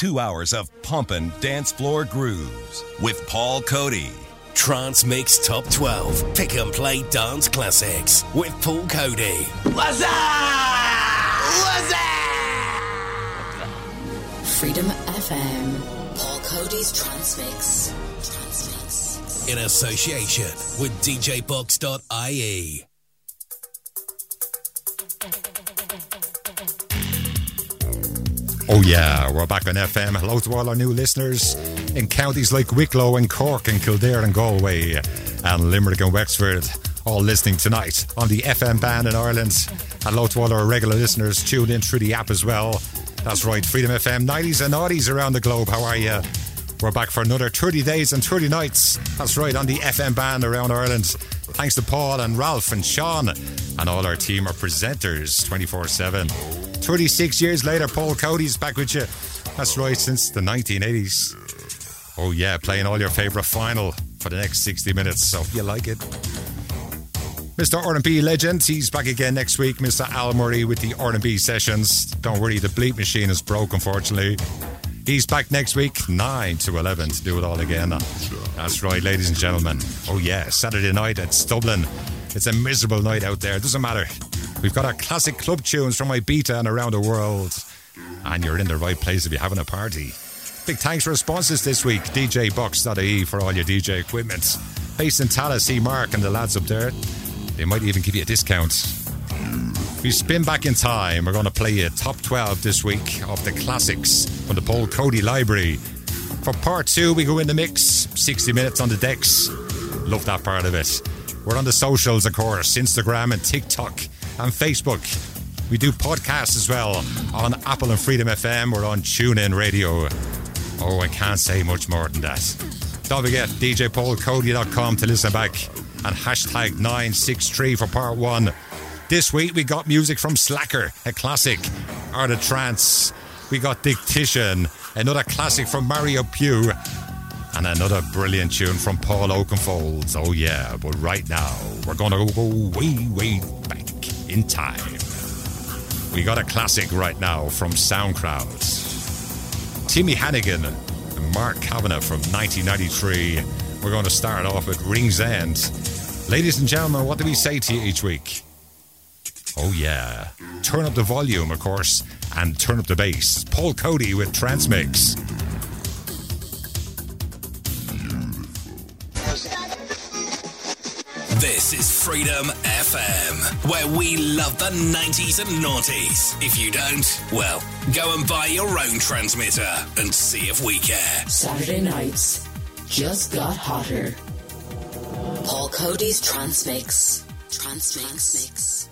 two hours of pumping dance floor grooves with Paul Coady. Trance Mix Top 12 Pick and Play Dance Classics with Paul Coady. What's up? What's up? Freedom FM. Paul Coady's Trance Mix. Trance Mix. In association with DJBox.ie. Oh, yeah, we're back on FM. Hello to all our new listeners in counties like Wicklow and Cork and Kildare and Galway and Limerick and Wexford, all listening tonight on the FM band in Ireland. Hello to all our regular listeners tuned in through the app as well. That's right, Freedom FM 90s and 80s around the globe. How are you? We're back for another 30 days and 30 nights. That's right, on the FM band around Ireland. Thanks to Paul and Ralph and Sean and all our team of presenters 24 7. 36 years later, Paul Coady's back with you. That's right, since the 1980s. Oh, yeah, playing all your favourite final for the next 60 minutes. So, you like it. Mr. R&B legend, he's back again next week. Mr. Al Murray with the R&B sessions. Don't worry, the bleep machine is broke, unfortunately. He's back next week, 9 to 11, to do it all again. That's right, ladies and gentlemen. Oh, yeah, Saturday night at Dublin. It's a miserable night out there. It doesn't matter. We've got our classic club tunes from Ibiza and around the world. And you're in the right place if you're having a party. Big thanks for sponsors this week. DJBox.ie for all your DJ equipment. Based in Tallaght, see Mark and the lads up there. They might even give you a discount. We spin back in time. We're going to play you top 12 this week of the classics from the Paul Coady Library. For part two, we go in the mix. 60 minutes on the decks. Love that part of it. We're on the socials, of course Instagram and TikTok and Facebook. We do podcasts as well on Apple and Freedom FM. We're on TuneIn Radio. Oh, I can't say much more than that. Don't forget djpaulcoady.com to listen back and hashtag 963 for part one. This week we got music from Slacker, a classic, Art of Trance. We got Dictation, another classic from Mario Piu, and another brilliant tune from Paul Oakenfold. Oh yeah, but right now we're gonna go way, way back in time. We got a classic right now from SoundCloud. Timmy Hannigan and Mark Kavanagh from 1993. We're going to start off with Rings End. Ladies and gentlemen, what do we say to you each week? Oh, yeah. Turn up the volume, of course, and turn up the bass. Paul Coady with Trance Mix. This is Freedom FM, where we love the 90s and noughties. If you don't, well, go and buy your own transmitter and see if we care. Saturday nights just got hotter. Paul Coady's Transmix. Trance Mix. Transmix.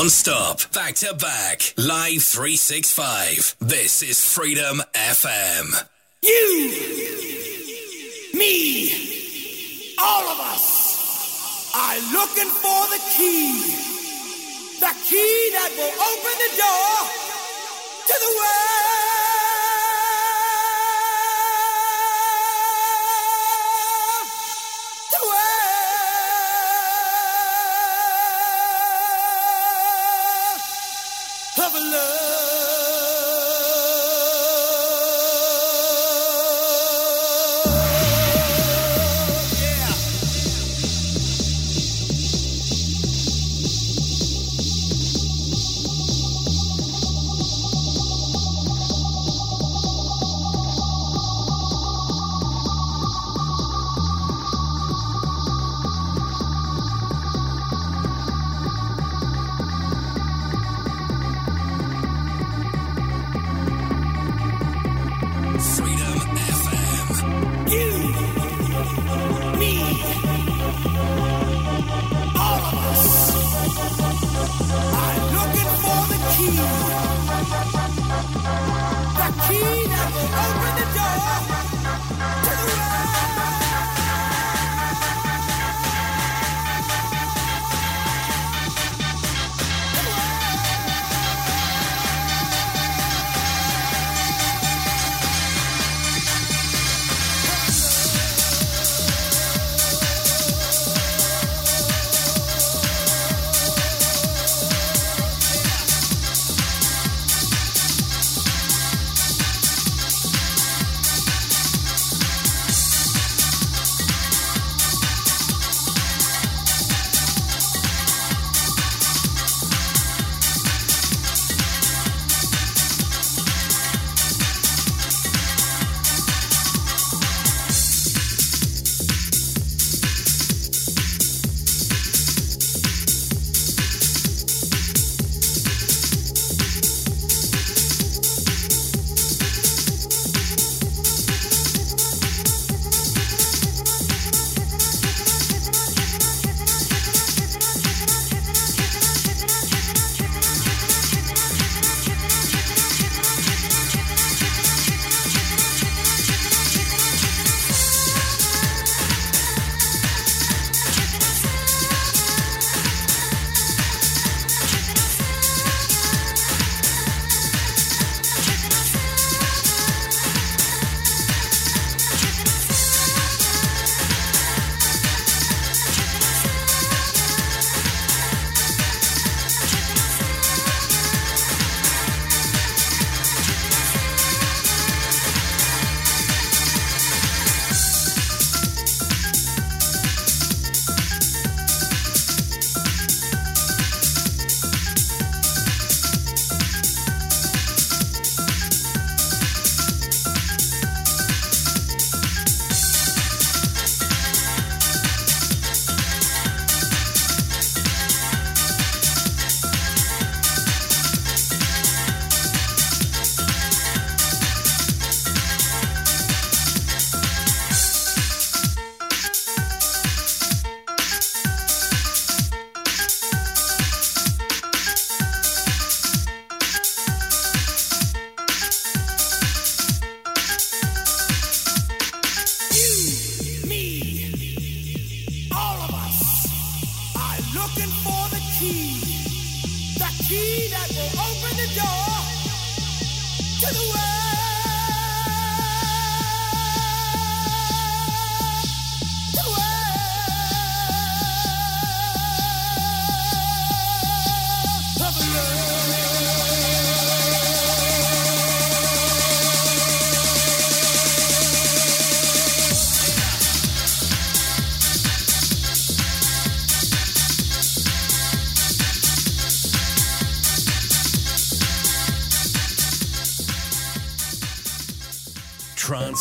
Non-stop, back to back, live 365. This is Freedom FM. You, me, all of us are looking for the key. The key that will open the door to the world.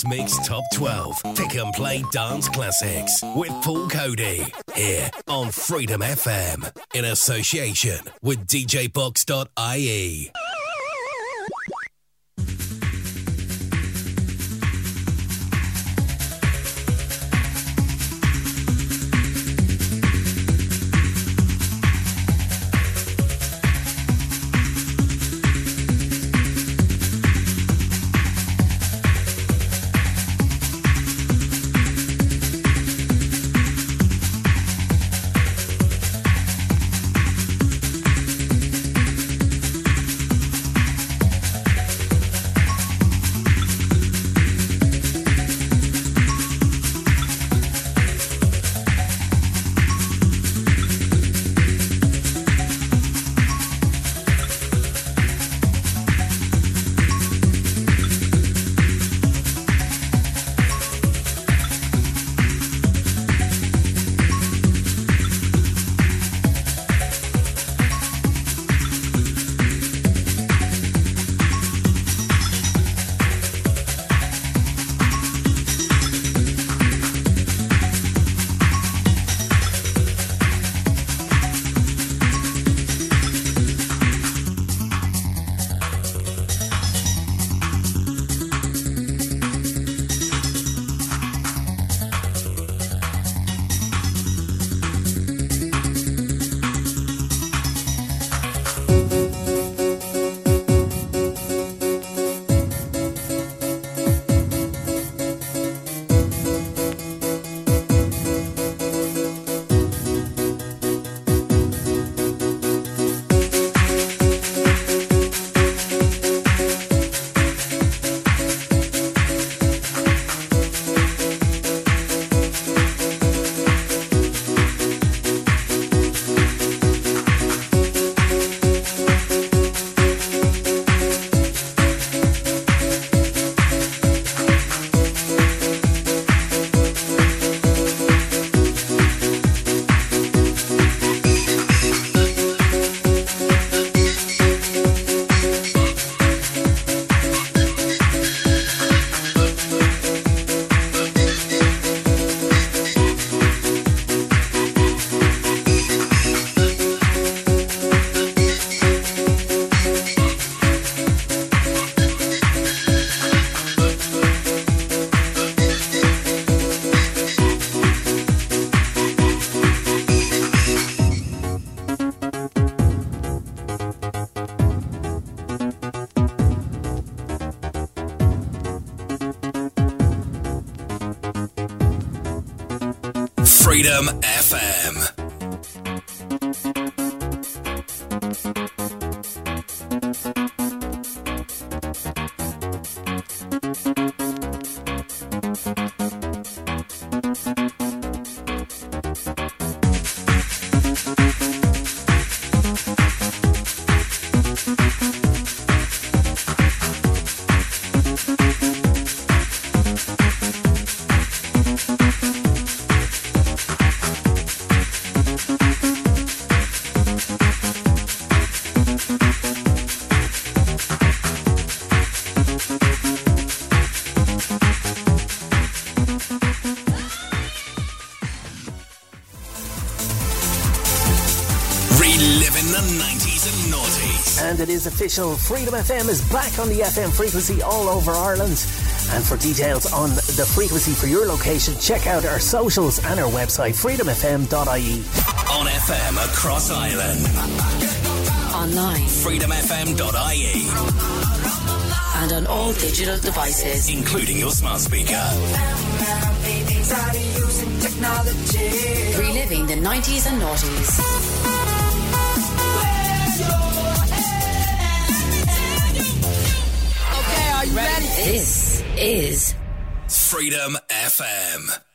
Mix Top 12 Pick and Play Dance Classics with Paul Coady here on Freedom FM in association with DJBox.ie. official. Freedom FM is back on the FM frequency all over Ireland. And for details on the frequency for your location, check out our socials and our website, freedomfm.ie. On FM across Ireland. Online. freedomfm.ie. And on all digital devices, including your smart speaker. Reliving the 90s and noughties. This is Freedom FM.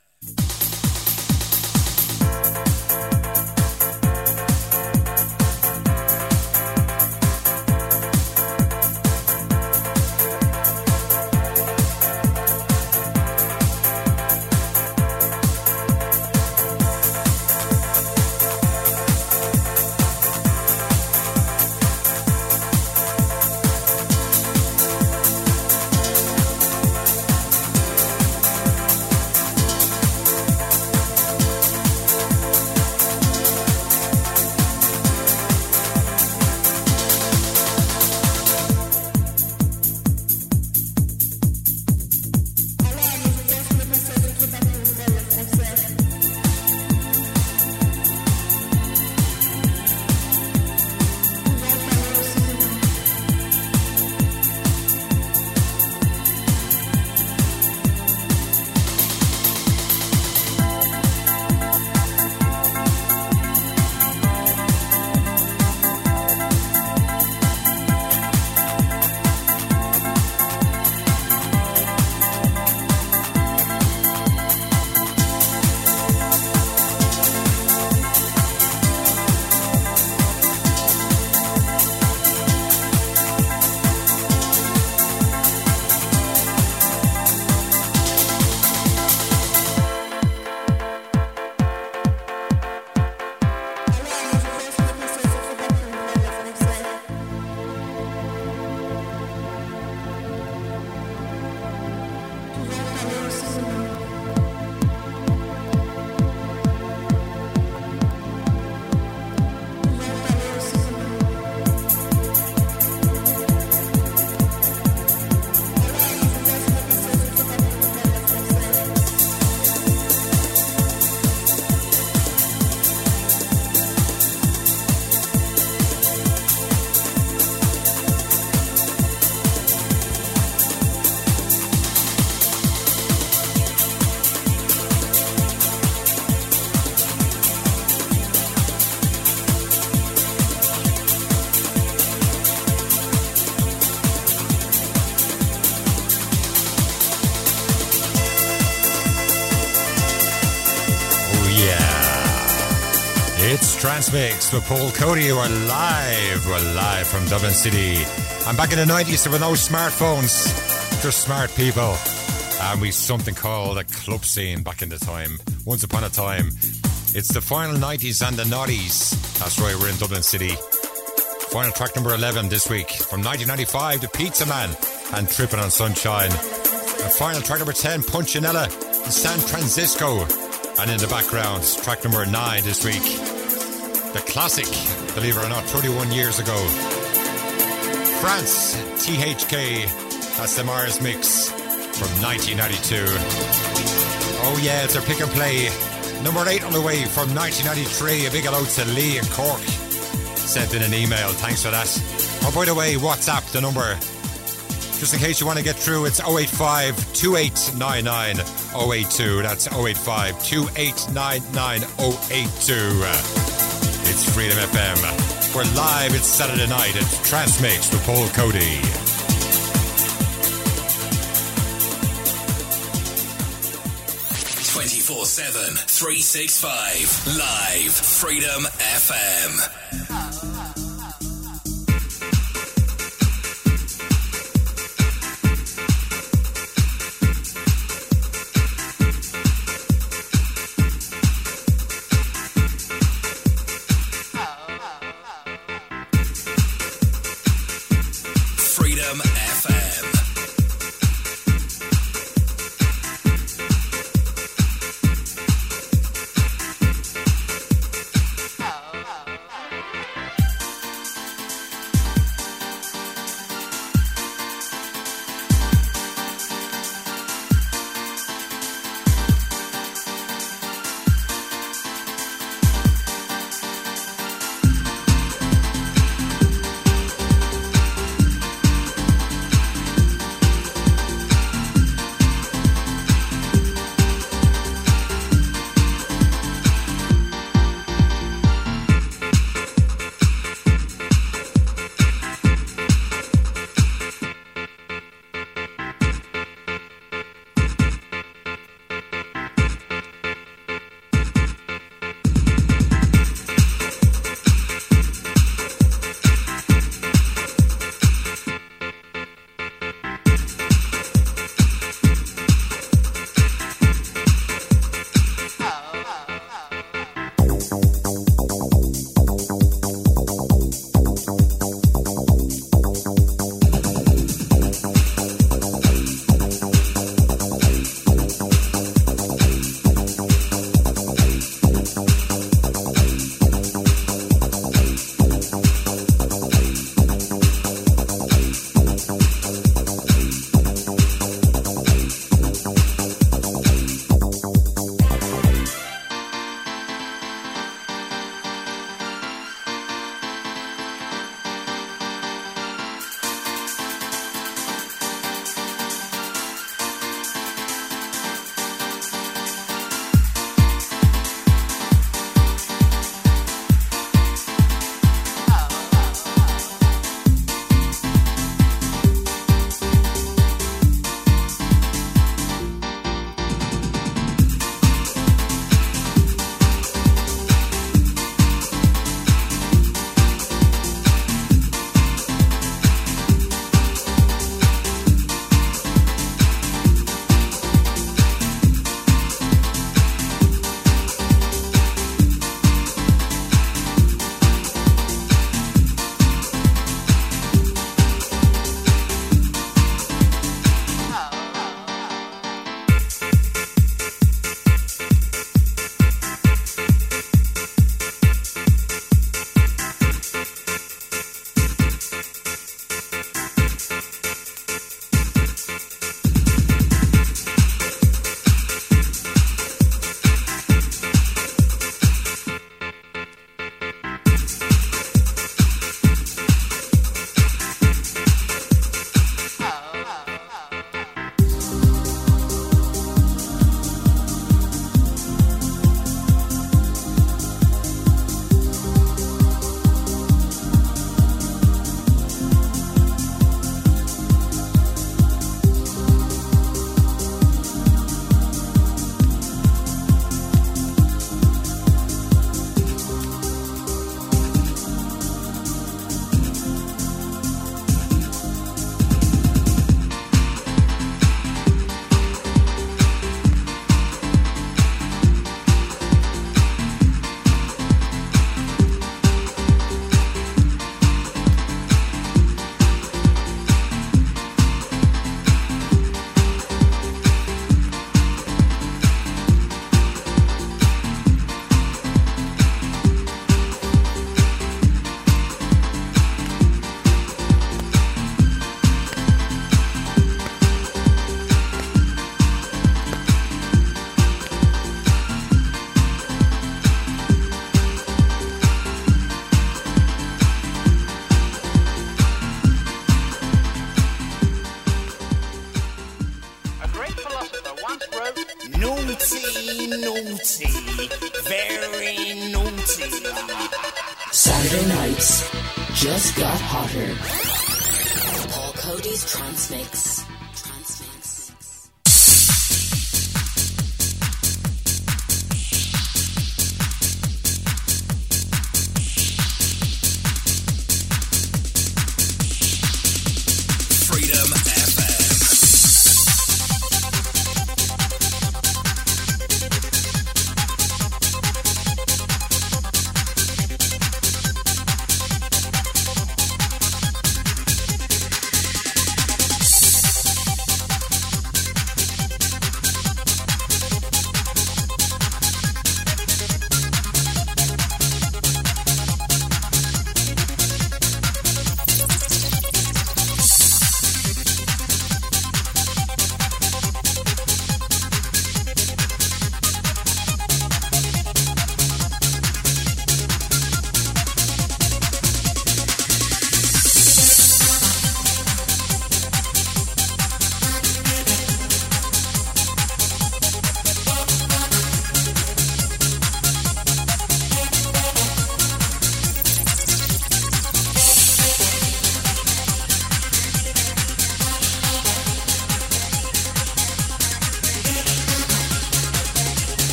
Trance Mix with Paul Coady. We're live. We're live from Dublin City. I'm back in the 90s. There were no smartphones, just smart people. And we something called a club scene back in the time. Once upon a time. It's the final 90s and the noughties. That's right, we're in Dublin City. Final track number 11 this week from 1995 The Pizza Man and Tripping on Sunshine. And final track number 10 Punchinella in San Francisco. And in the background, track number 9 this week the classic, believe it or not, 31 years ago. France, THK, that's the Mars mix from 1992. Oh yeah, it's a pick and play. Number 8 on the way from 1993. A big hello to Lee and Cork. Sent in an email, thanks for that. Oh, by the way, WhatsApp, the number Just in case you want to get through, it's 085 2899 082. That's 085 2899 082. It's Freedom FM. We're live. It's Saturday night. It's Trance Mix with Paul Coady. 24-7, 365. Live. Freedom FM.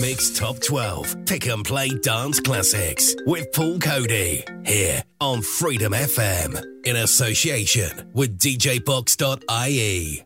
Mix Top 12 Pick and Play Dance Classics with Paul Coady here on Freedom FM in association with DJBox.ie.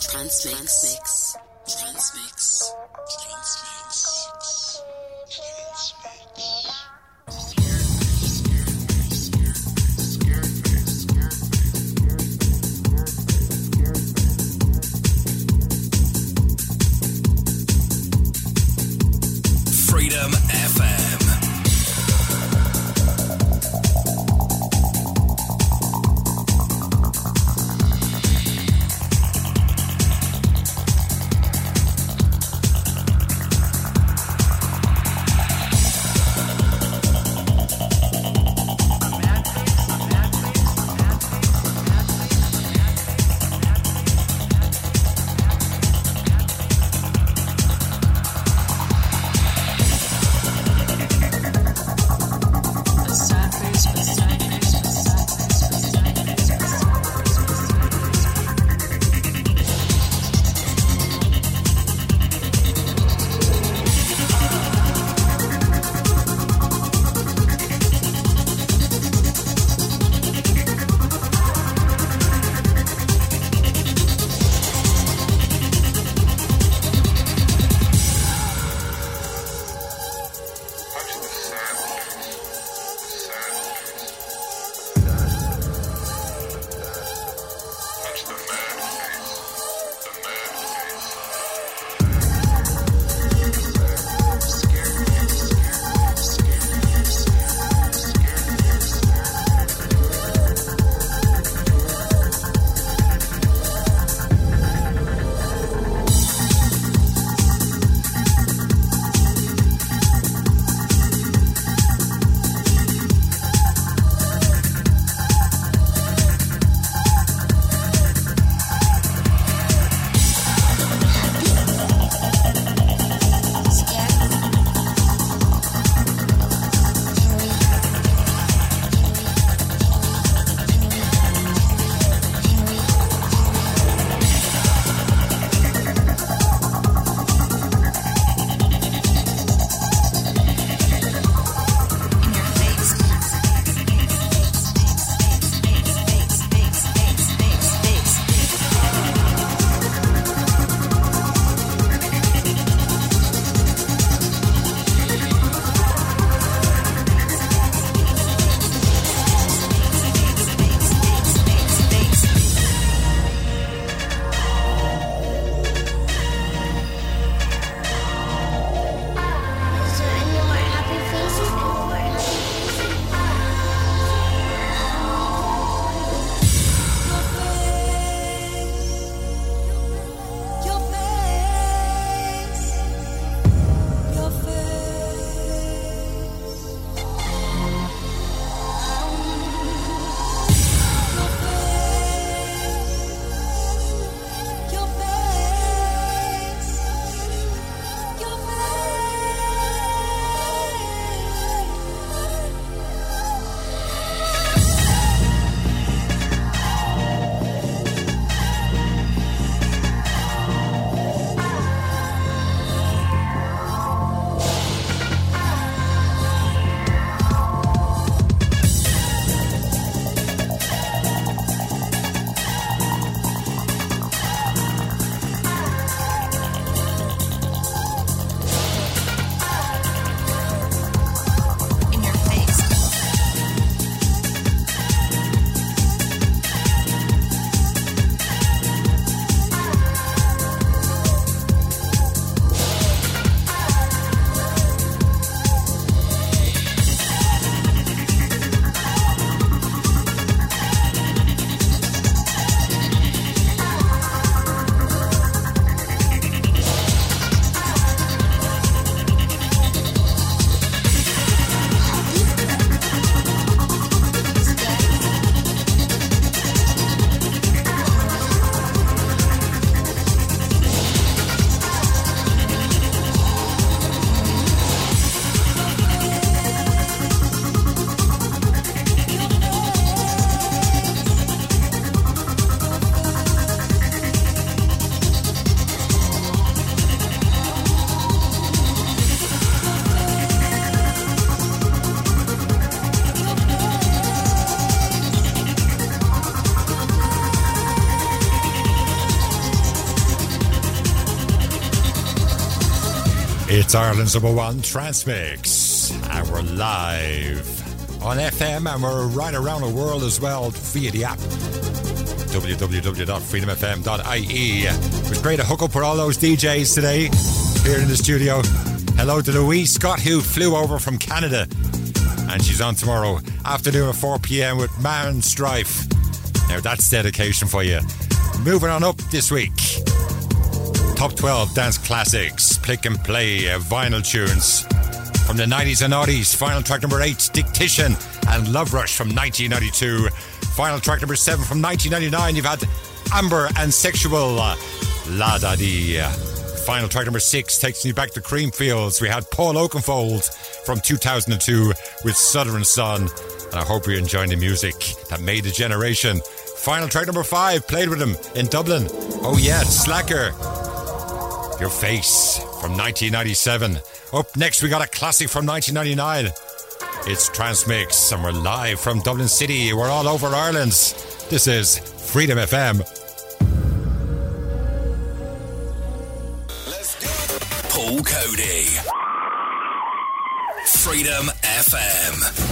Trance Mix. Transmix. Ireland's number one trance mix, and we're live on FM, and we're right around the world as well via the app www.freedomfm.ie. It was great to hook up with all those DJs today here in the studio. Hello to Louise Scott, who flew over from Canada, and she's on tomorrow afternoon at 4 p.m. with Man Strife. Now that's dedication for you. Moving on up this week. Top 12 dance classics, click and play, uh, vinyl tunes from the 90s and 90s. Final track number 8, Dictation and Love Rush from 1992. Final track number 7 from 1999, you've had Amber and Sexual uh, La Da. Final track number 6 takes me back to Creamfields. We had Paul Oakenfold from 2002 with Southern Sun. And I hope you're enjoying the music that made a generation. Final track number 5 played with him in Dublin. Oh yeah, Slacker. Your Face from 1997. Up next, we got a classic from 1999. It's Trance Mix, and we're live from Dublin City. We're all over Ireland. This is Freedom FM. Paul Coady. Freedom FM.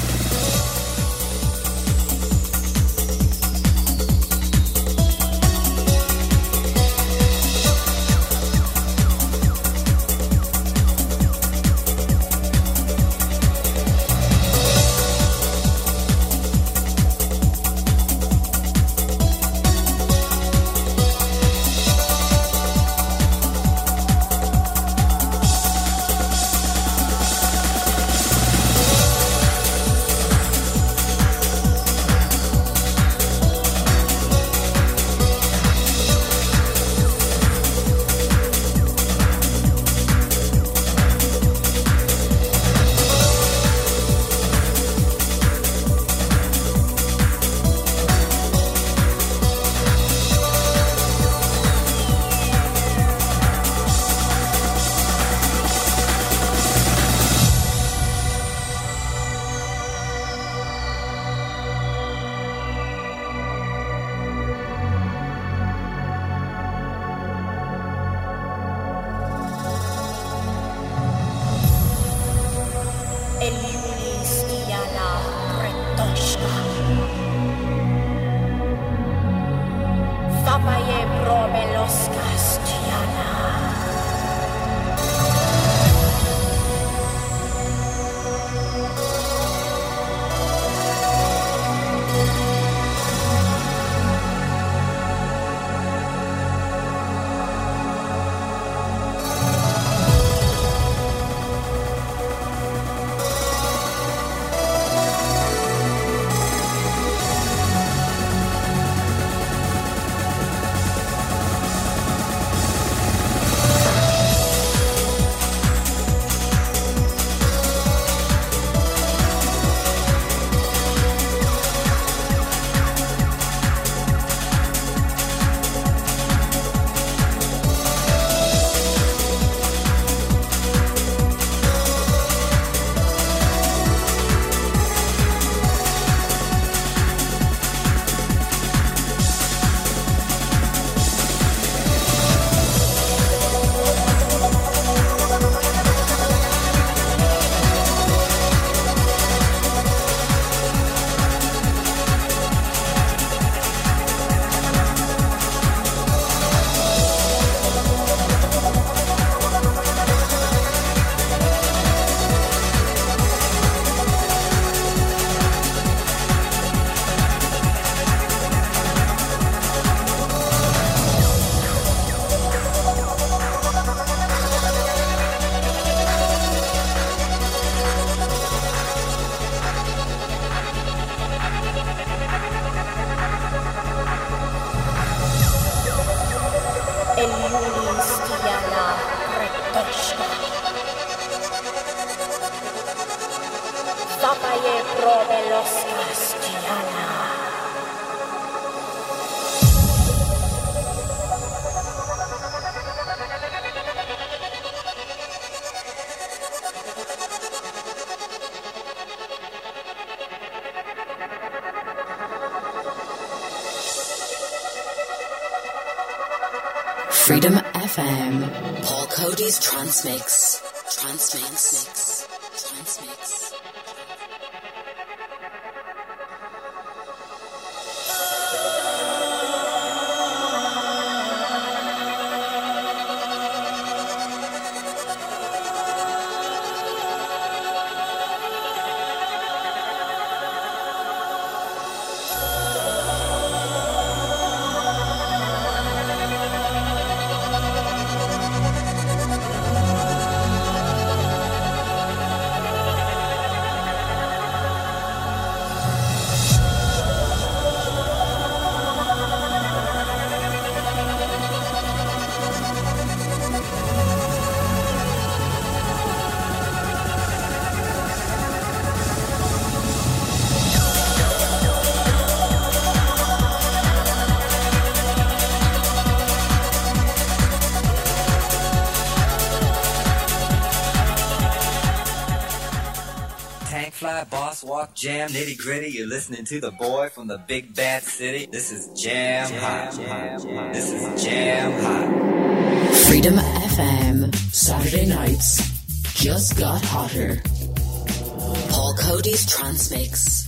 Coady's Transmix. Boss walk, jam, nitty gritty. You're listening to the boy from the big bad city. This is Jam Hot. This is Jam Hot. Freedom FM. Saturday nights just got hotter. Paul Coady's Transmix. Trance Mix.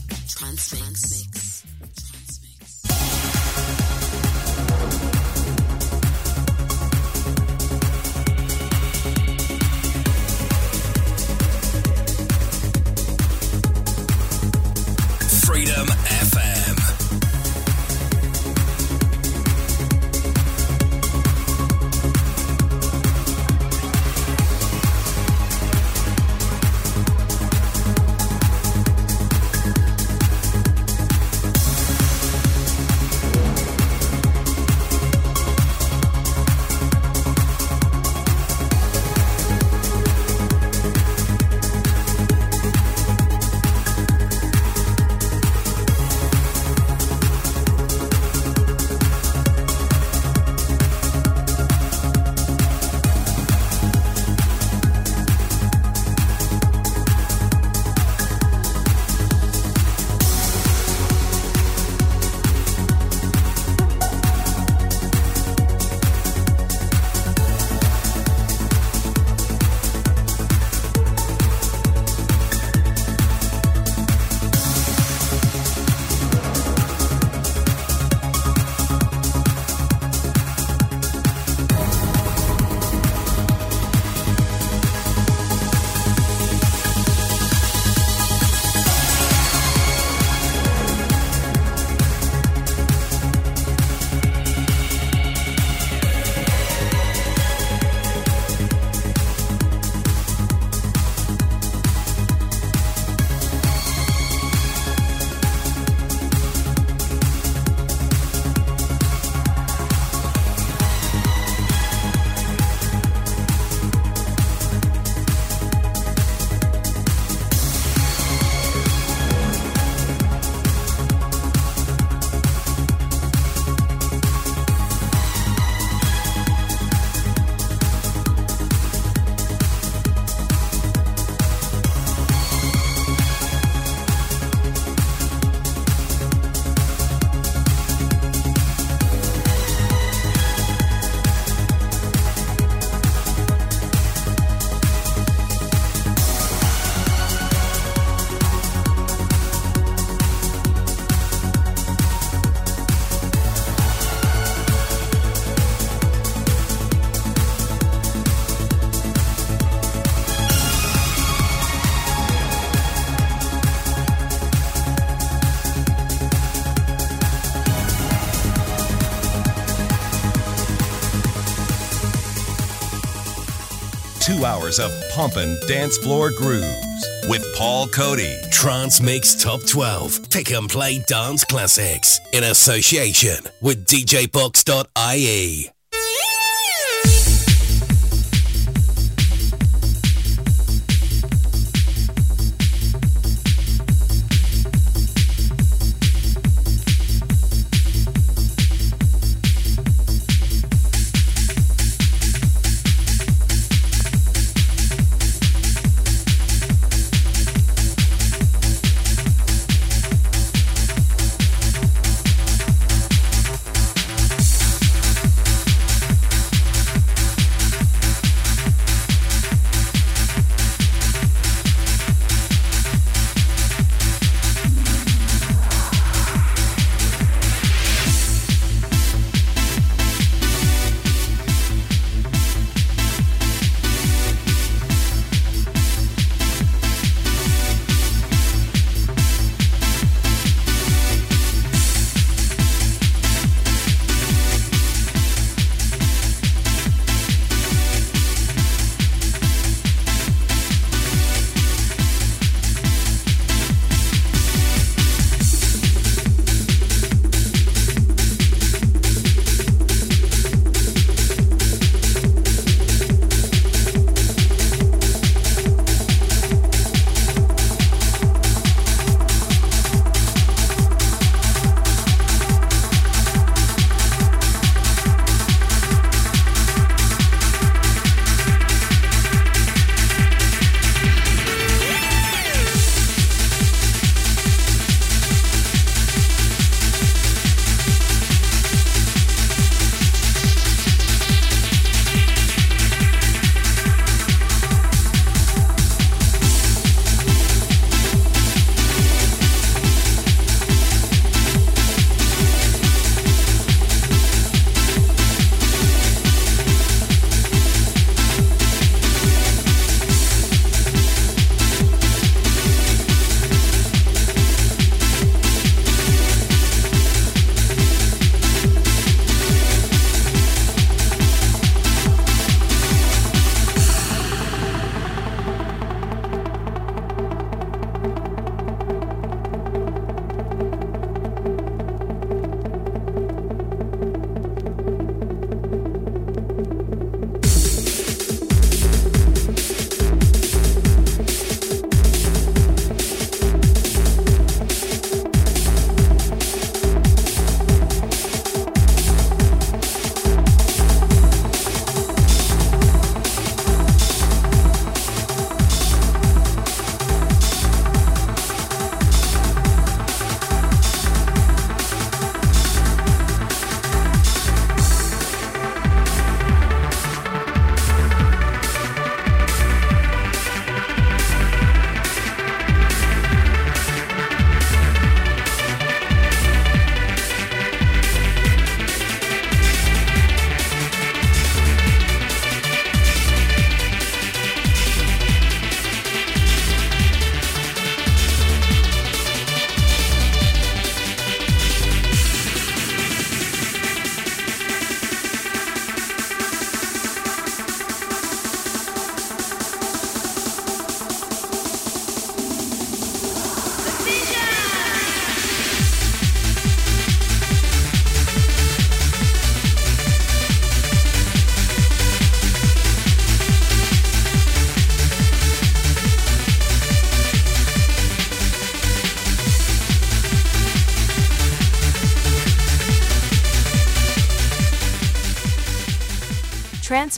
Two hours of pumping dance floor grooves with Paul Coady. Trance Mix Top 12 Pick and Play Dance Classics in association with DJBox.ie.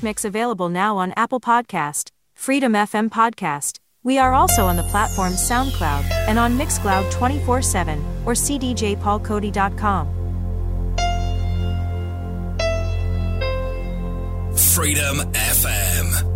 mix available now on Apple Podcast, Freedom FM Podcast. We are also on the platform SoundCloud and on Mixcloud 24 7 or cdjpaulcody.com. Freedom FM.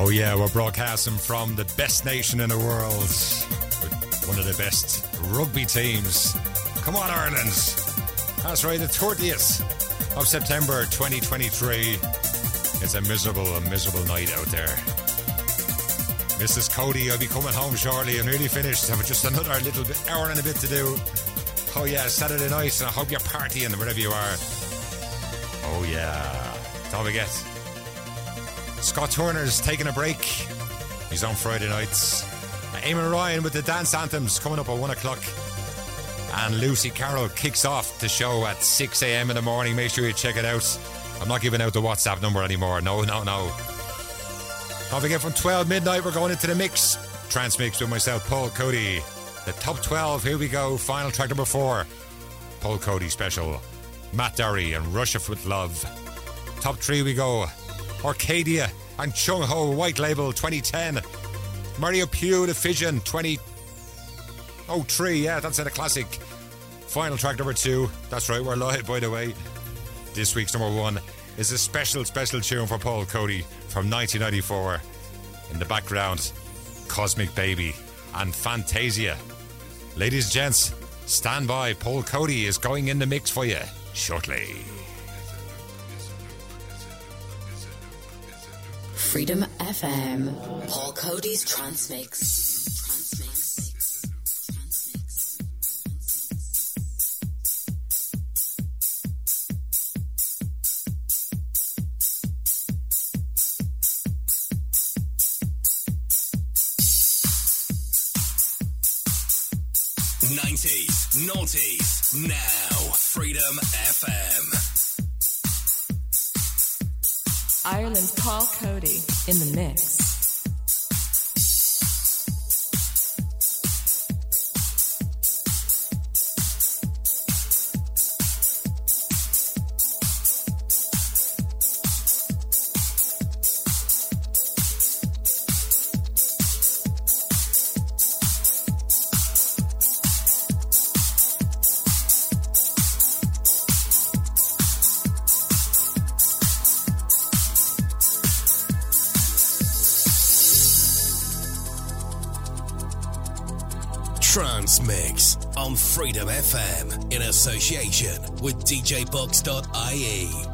Oh, yeah, we're broadcasting from the best nation in the world with one of the best rugby teams. Come on, Ireland. That's right, the 30th of September 2023. It's a miserable, a miserable night out there. Mrs. Coady, I'll be coming home shortly. I'm nearly finished. I've just another little bit, hour and a bit to do. Oh, yeah, Saturday night, and I hope you're partying wherever you are. Oh, yeah. Don't forget, Scott Turner's taking a break. He's on Friday nights. Eamon Ryan with the dance anthems coming up at 1 o'clock. And Lucy Carroll kicks off the show at 6 a.m. in the morning. Make sure you check it out. I'm not giving out the WhatsApp number anymore. No, no, no. Don't forget, from 12 midnight, we're going into the mix. Trance Mix with myself, Paul Coady. The top 12, here we go. Final track number four. Paul Coady special. Matt Darey and Russia with Love. Top three we go. Arcadia and Chung Ho White Label 2010. Mario Pugh The Fission 2003. Yeah, that's in a classic. Final track number two. That's right, we're live by the way. This week's number one is a special, special tune for Paul Coady from 1994. In the background, Cosmic Baby and Fantasia. Ladies and gents, stand by. Paul Coady is going in the mix for you shortly. Freedom FM. Paul Coady's Transmix. Nineties, noughties, now Freedom FM. Ireland's Paul Coady in the mix. Freedom FM in association with DJBox.ie.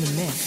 the mix.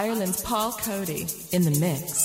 Ireland's Paul Coady in the mix.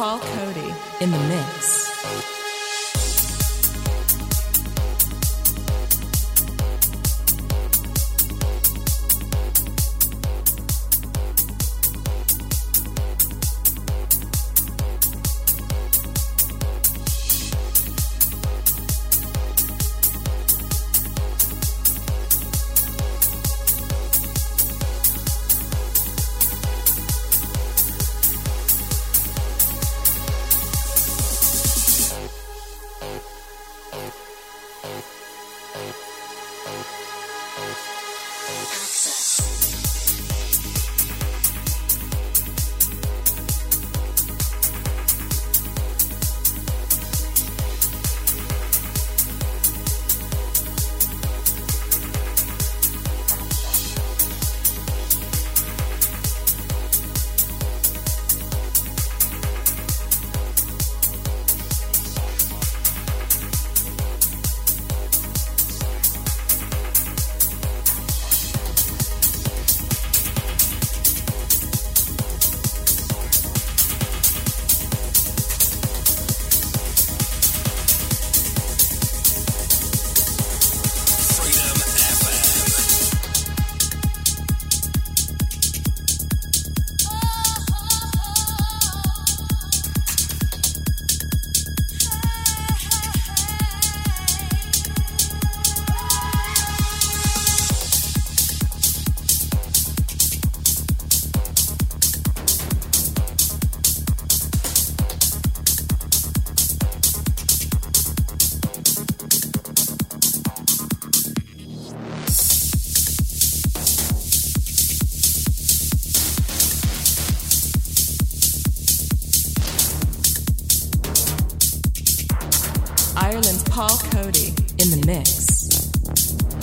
Paul Coady in the mix. In the mix.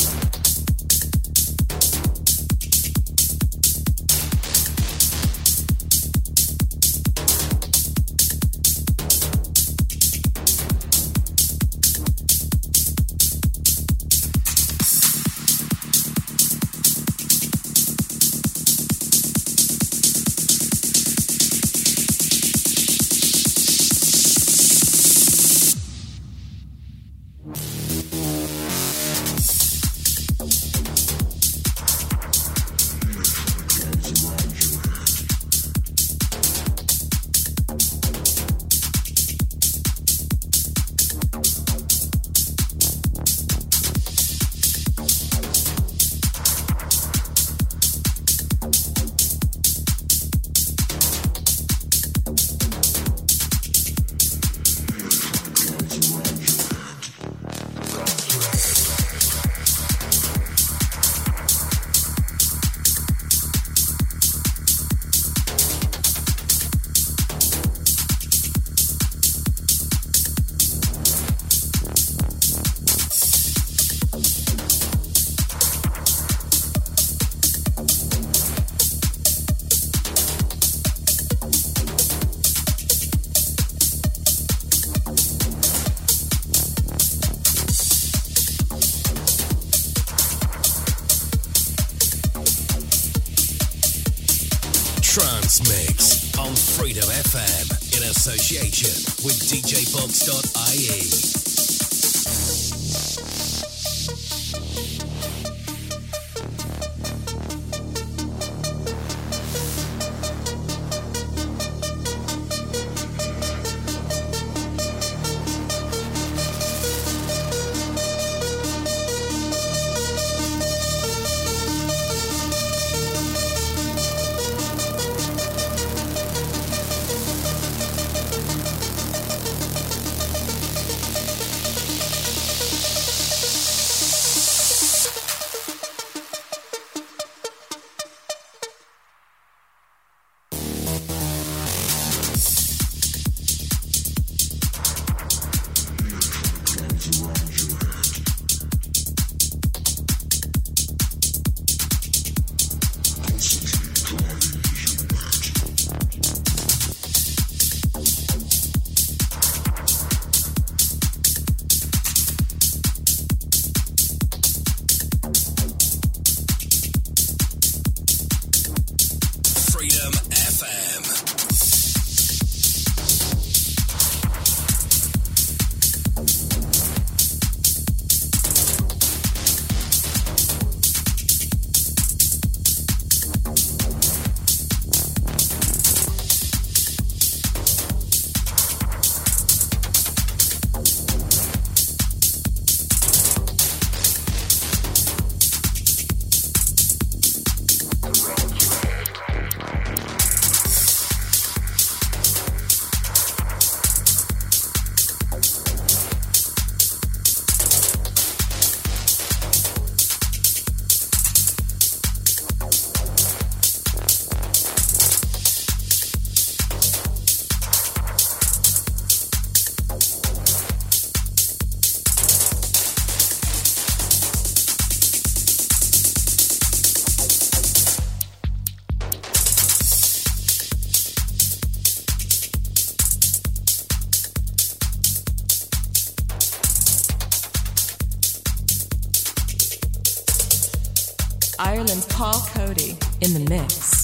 Paul Coady in the mix.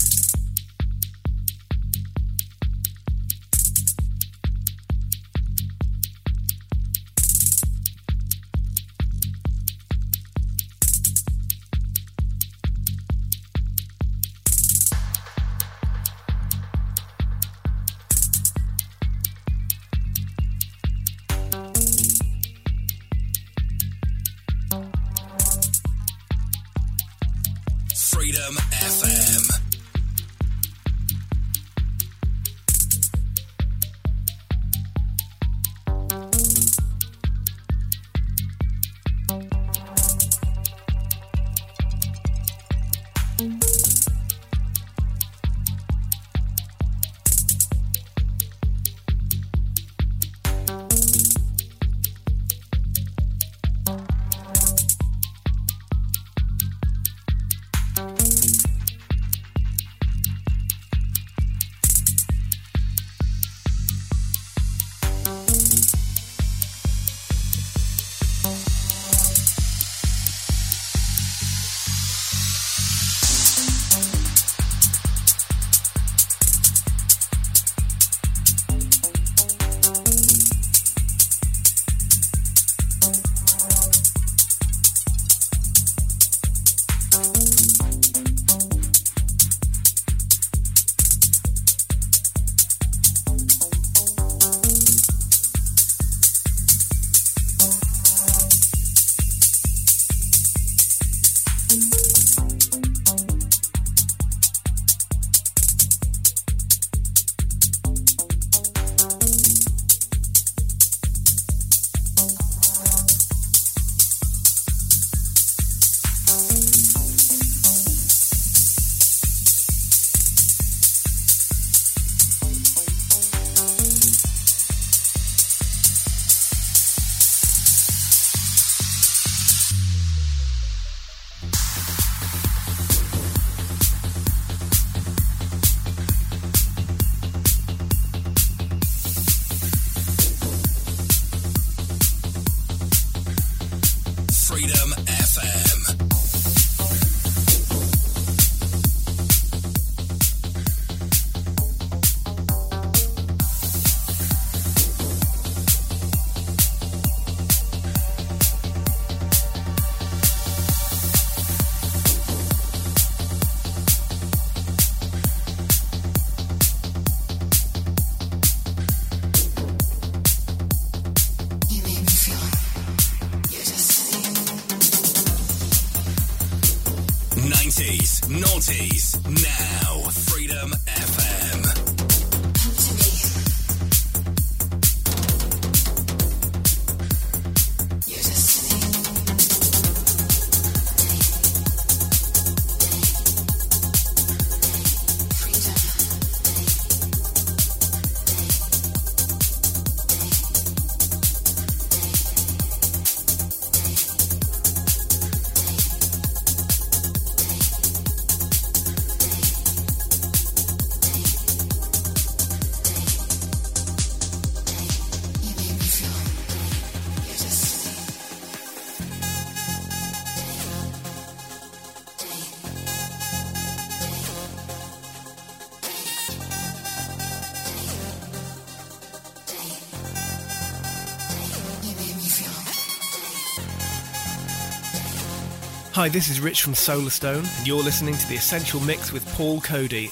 Hi, this is Rich from Solarstone, and you're listening to The Essential Mix with Paul Coady.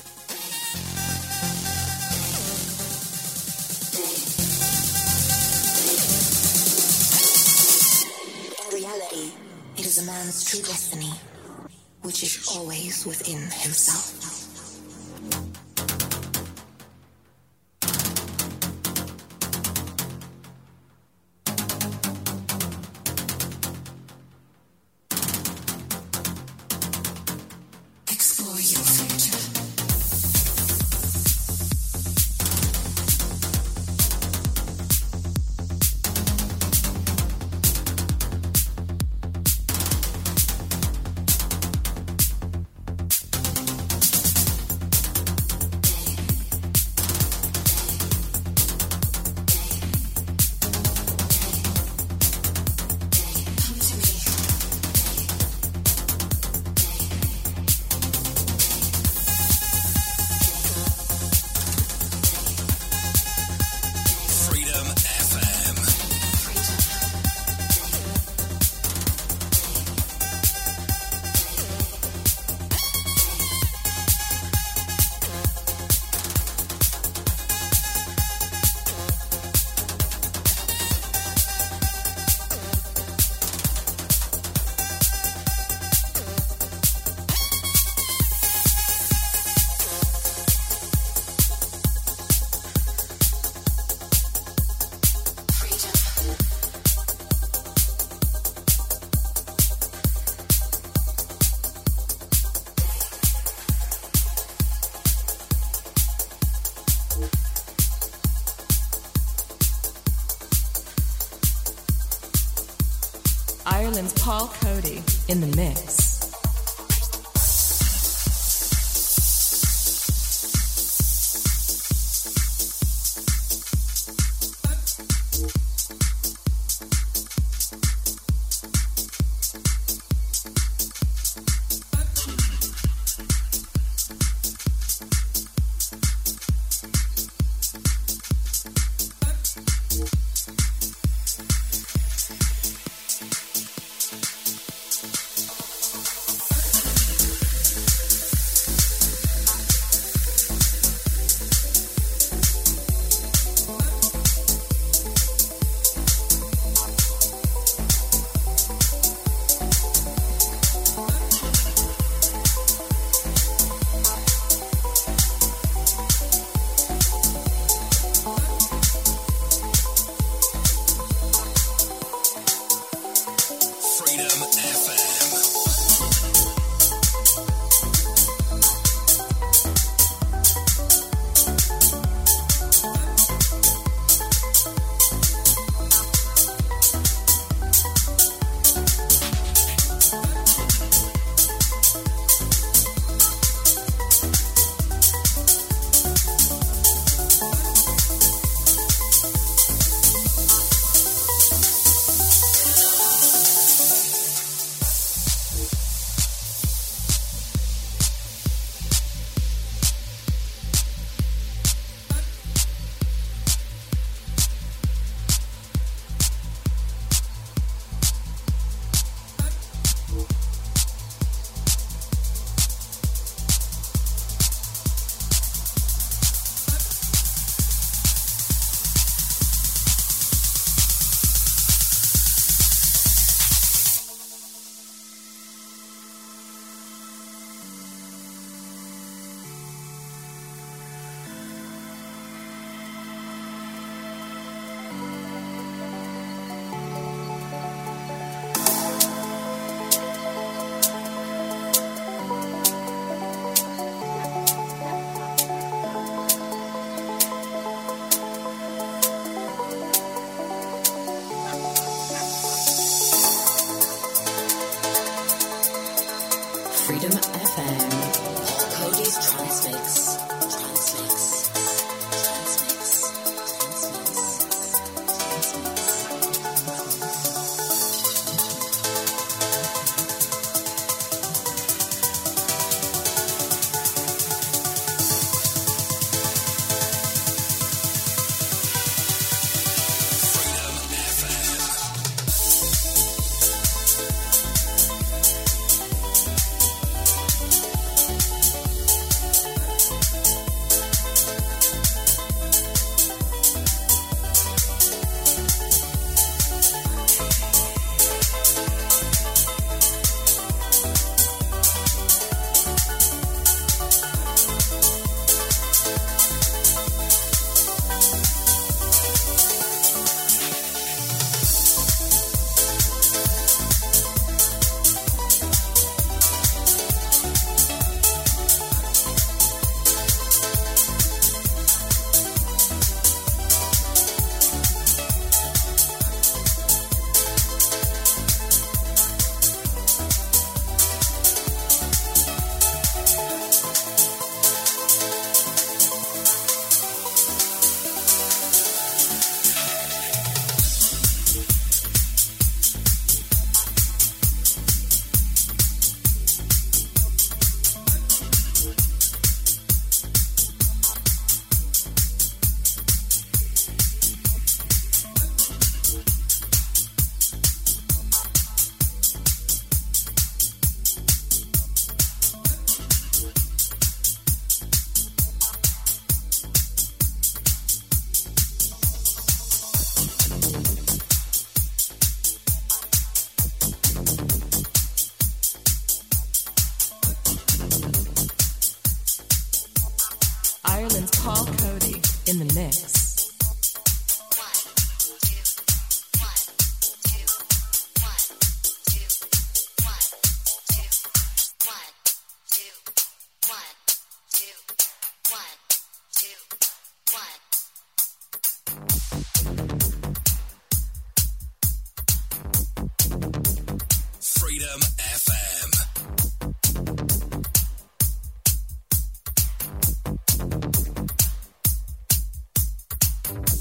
Paul Coady in the mix.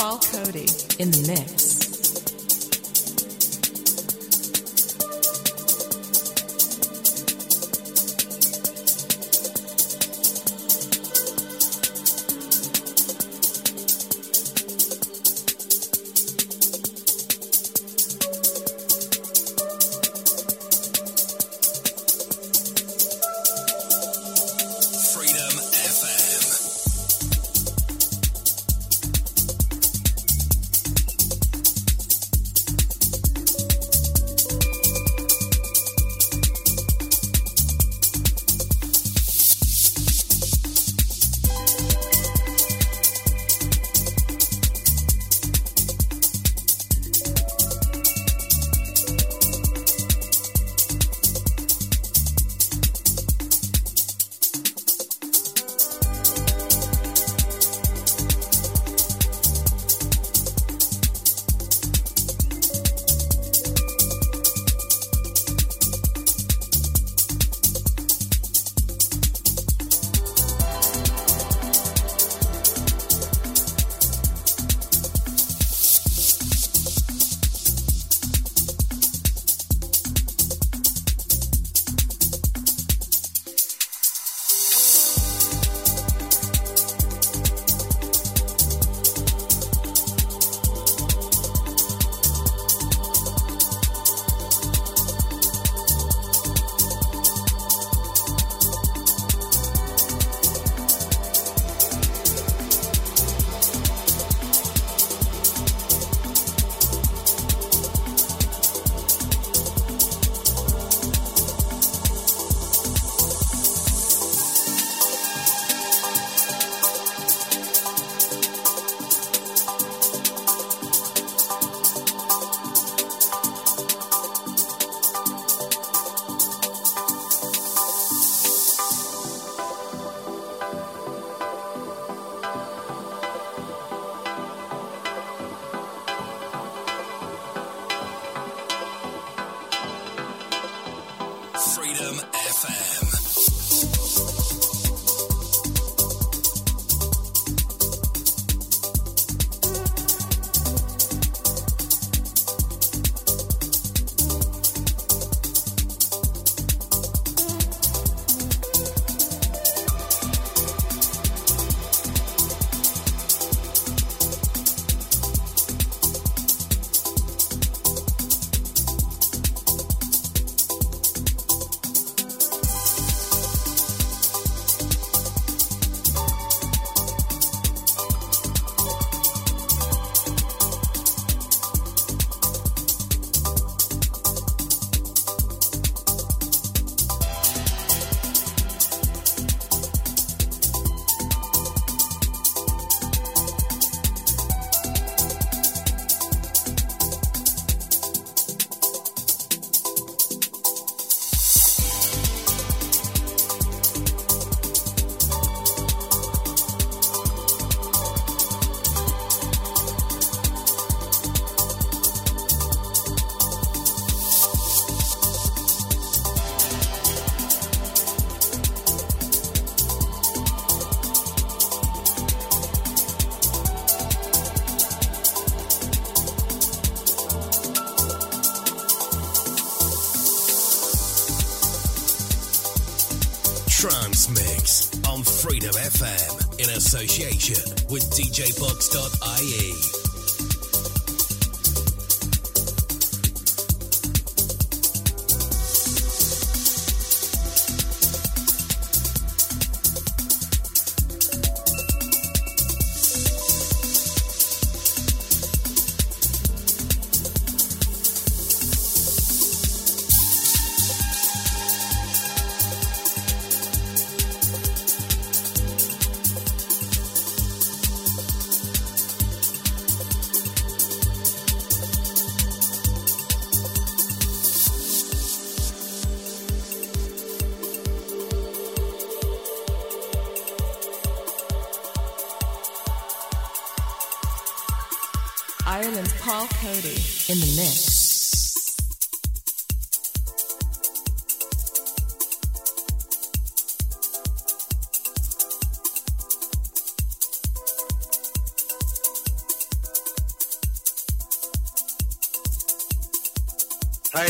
Paul Coady in the mix. FM in association with DJBox.ie.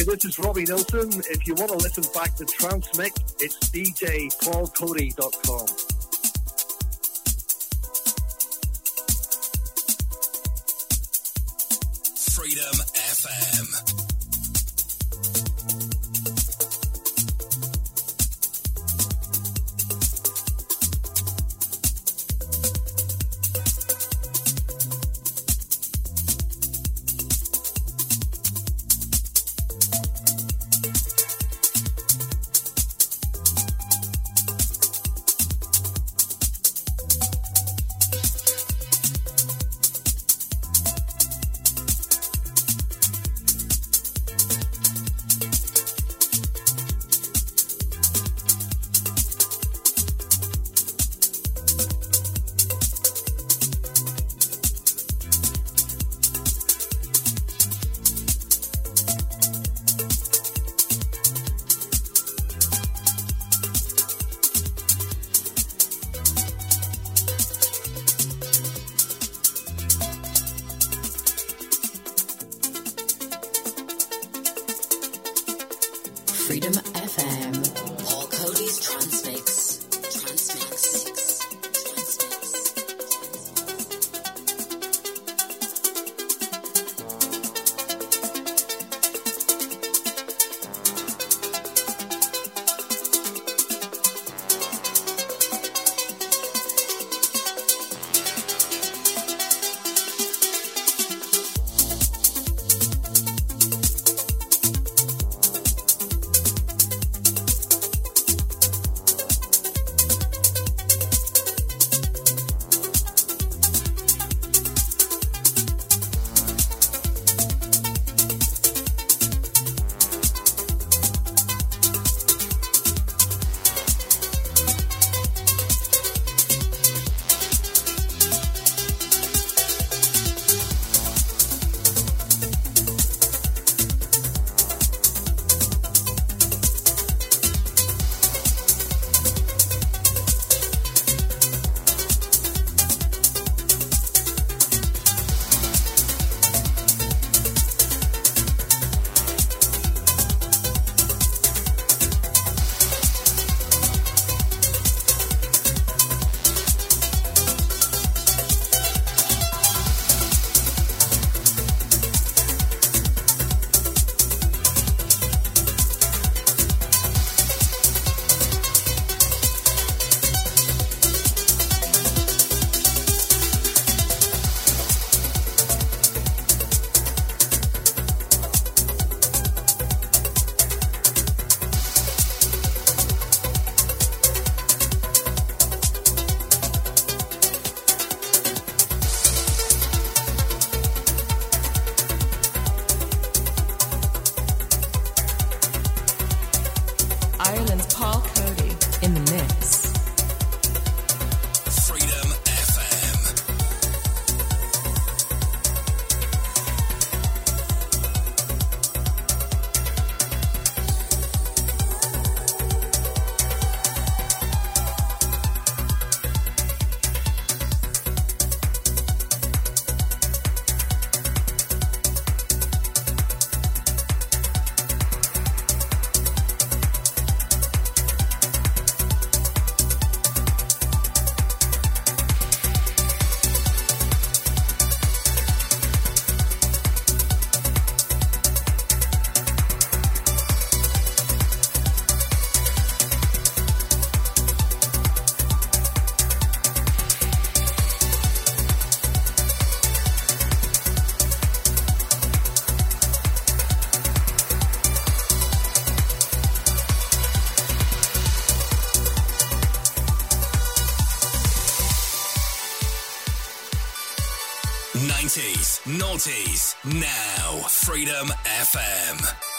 Hi, this is Robbie Nelson. If you want to listen back to Trance Mix, it's djpaulcoady.com. Noughties, now Freedom FM.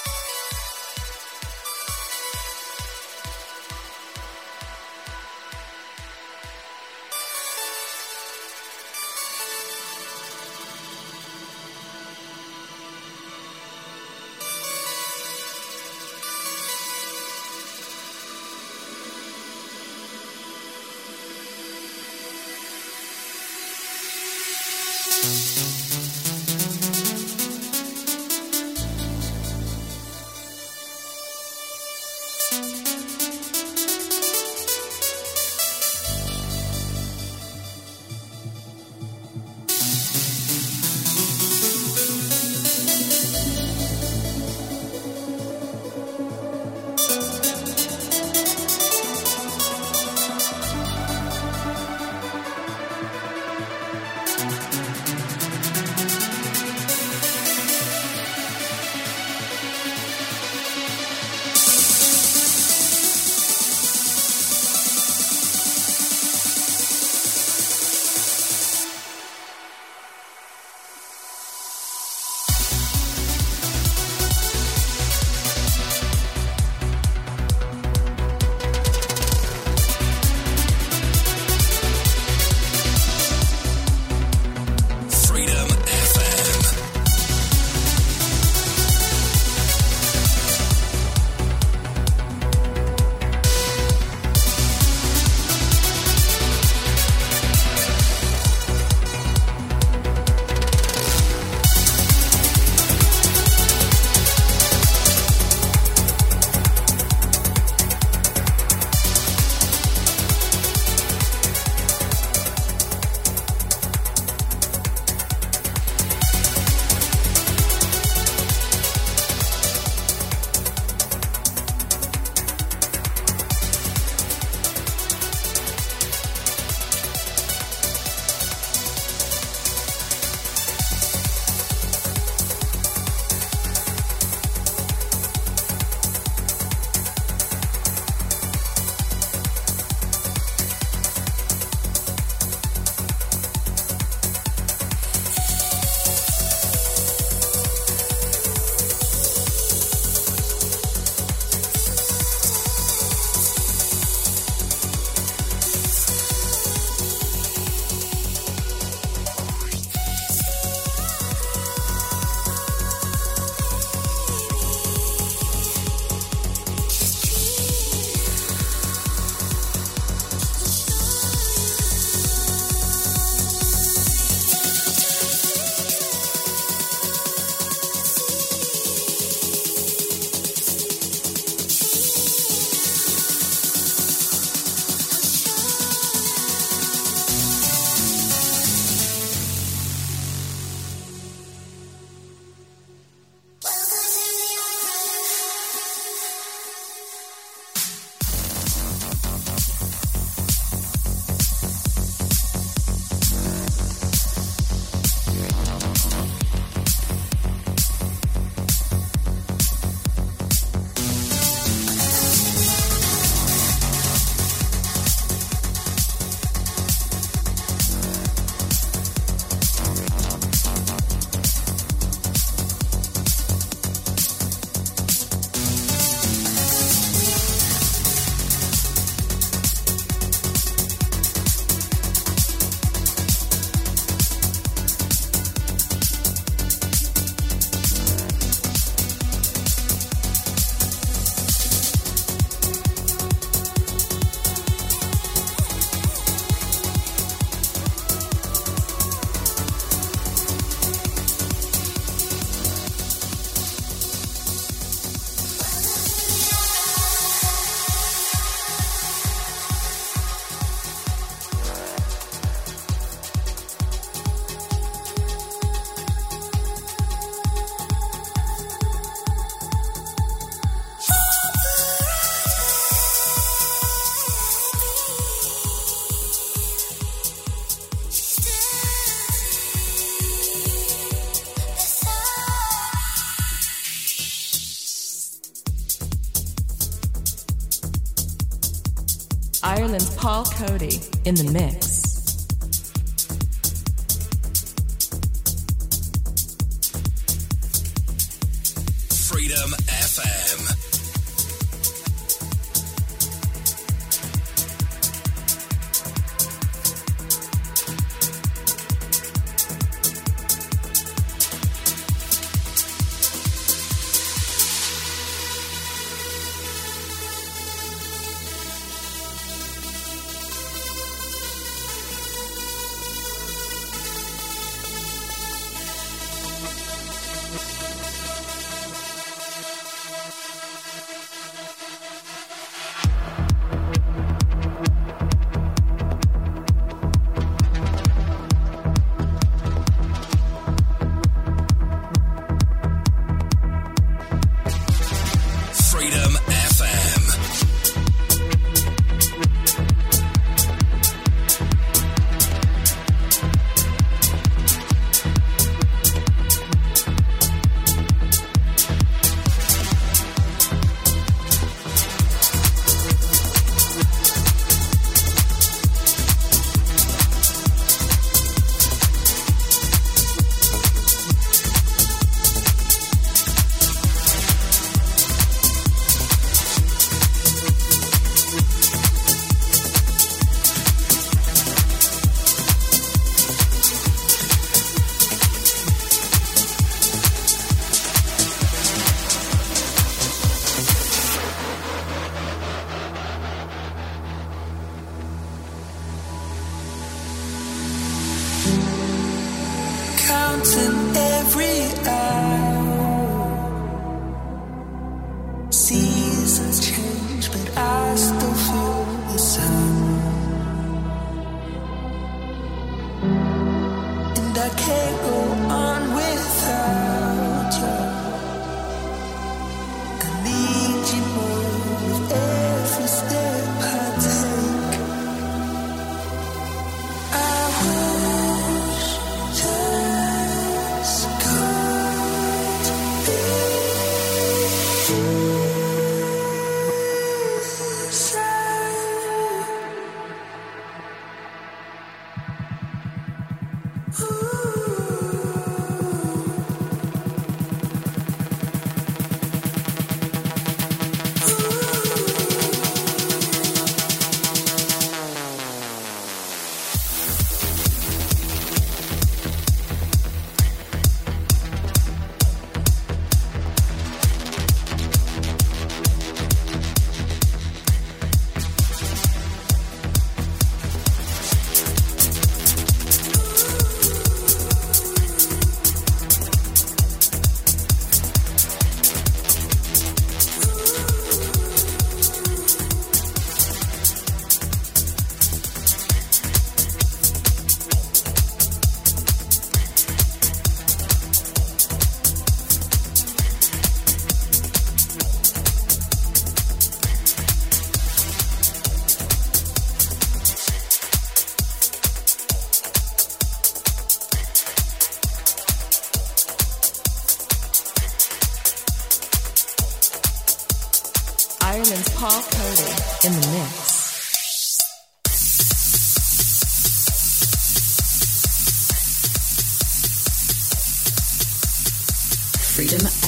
Paul Coady in the mix. Diamonds Paul Coady in the mix. Freedom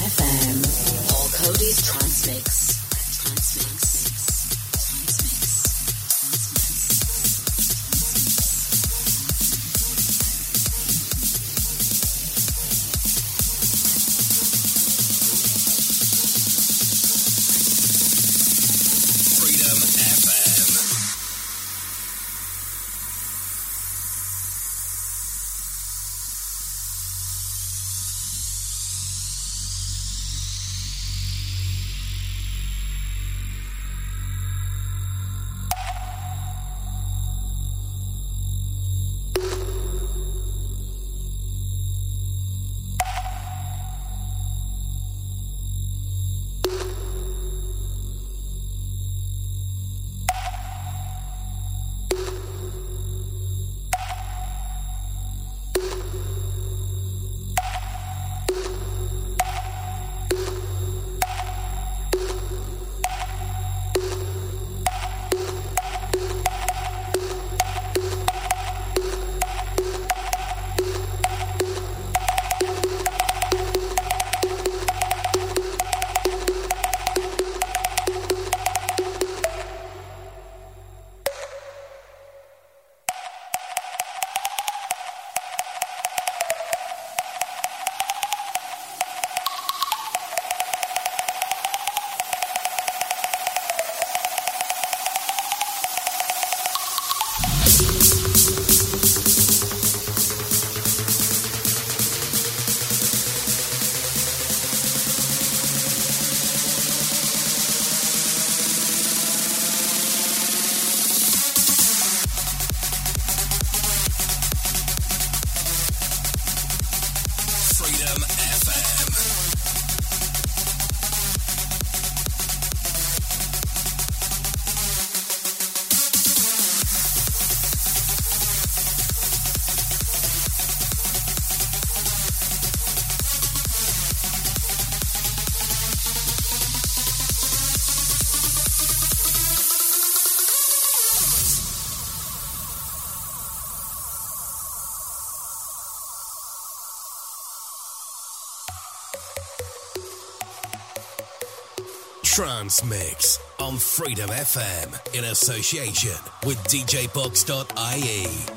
Mix on Freedom FM in association with DJBox.ie.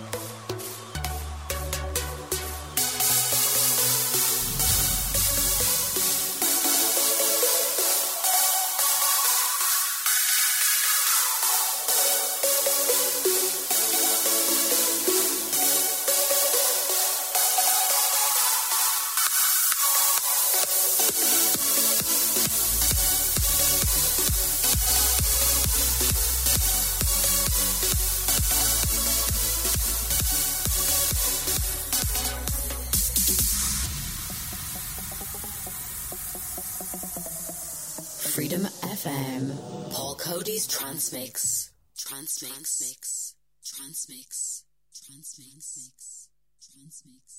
Trance Mix. Transmix.